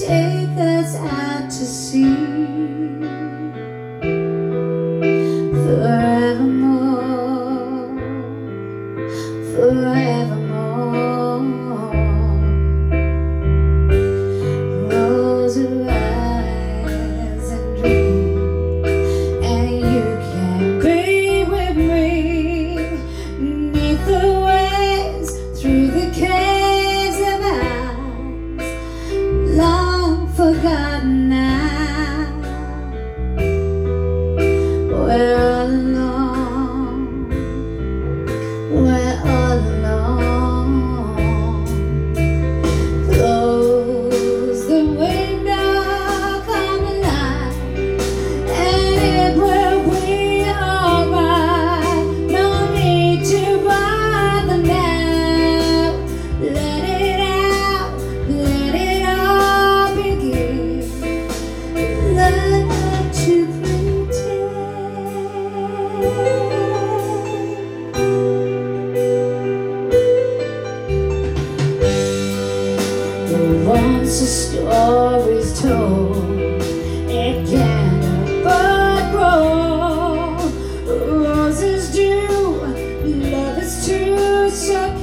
take us out to sea. forgotten now.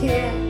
天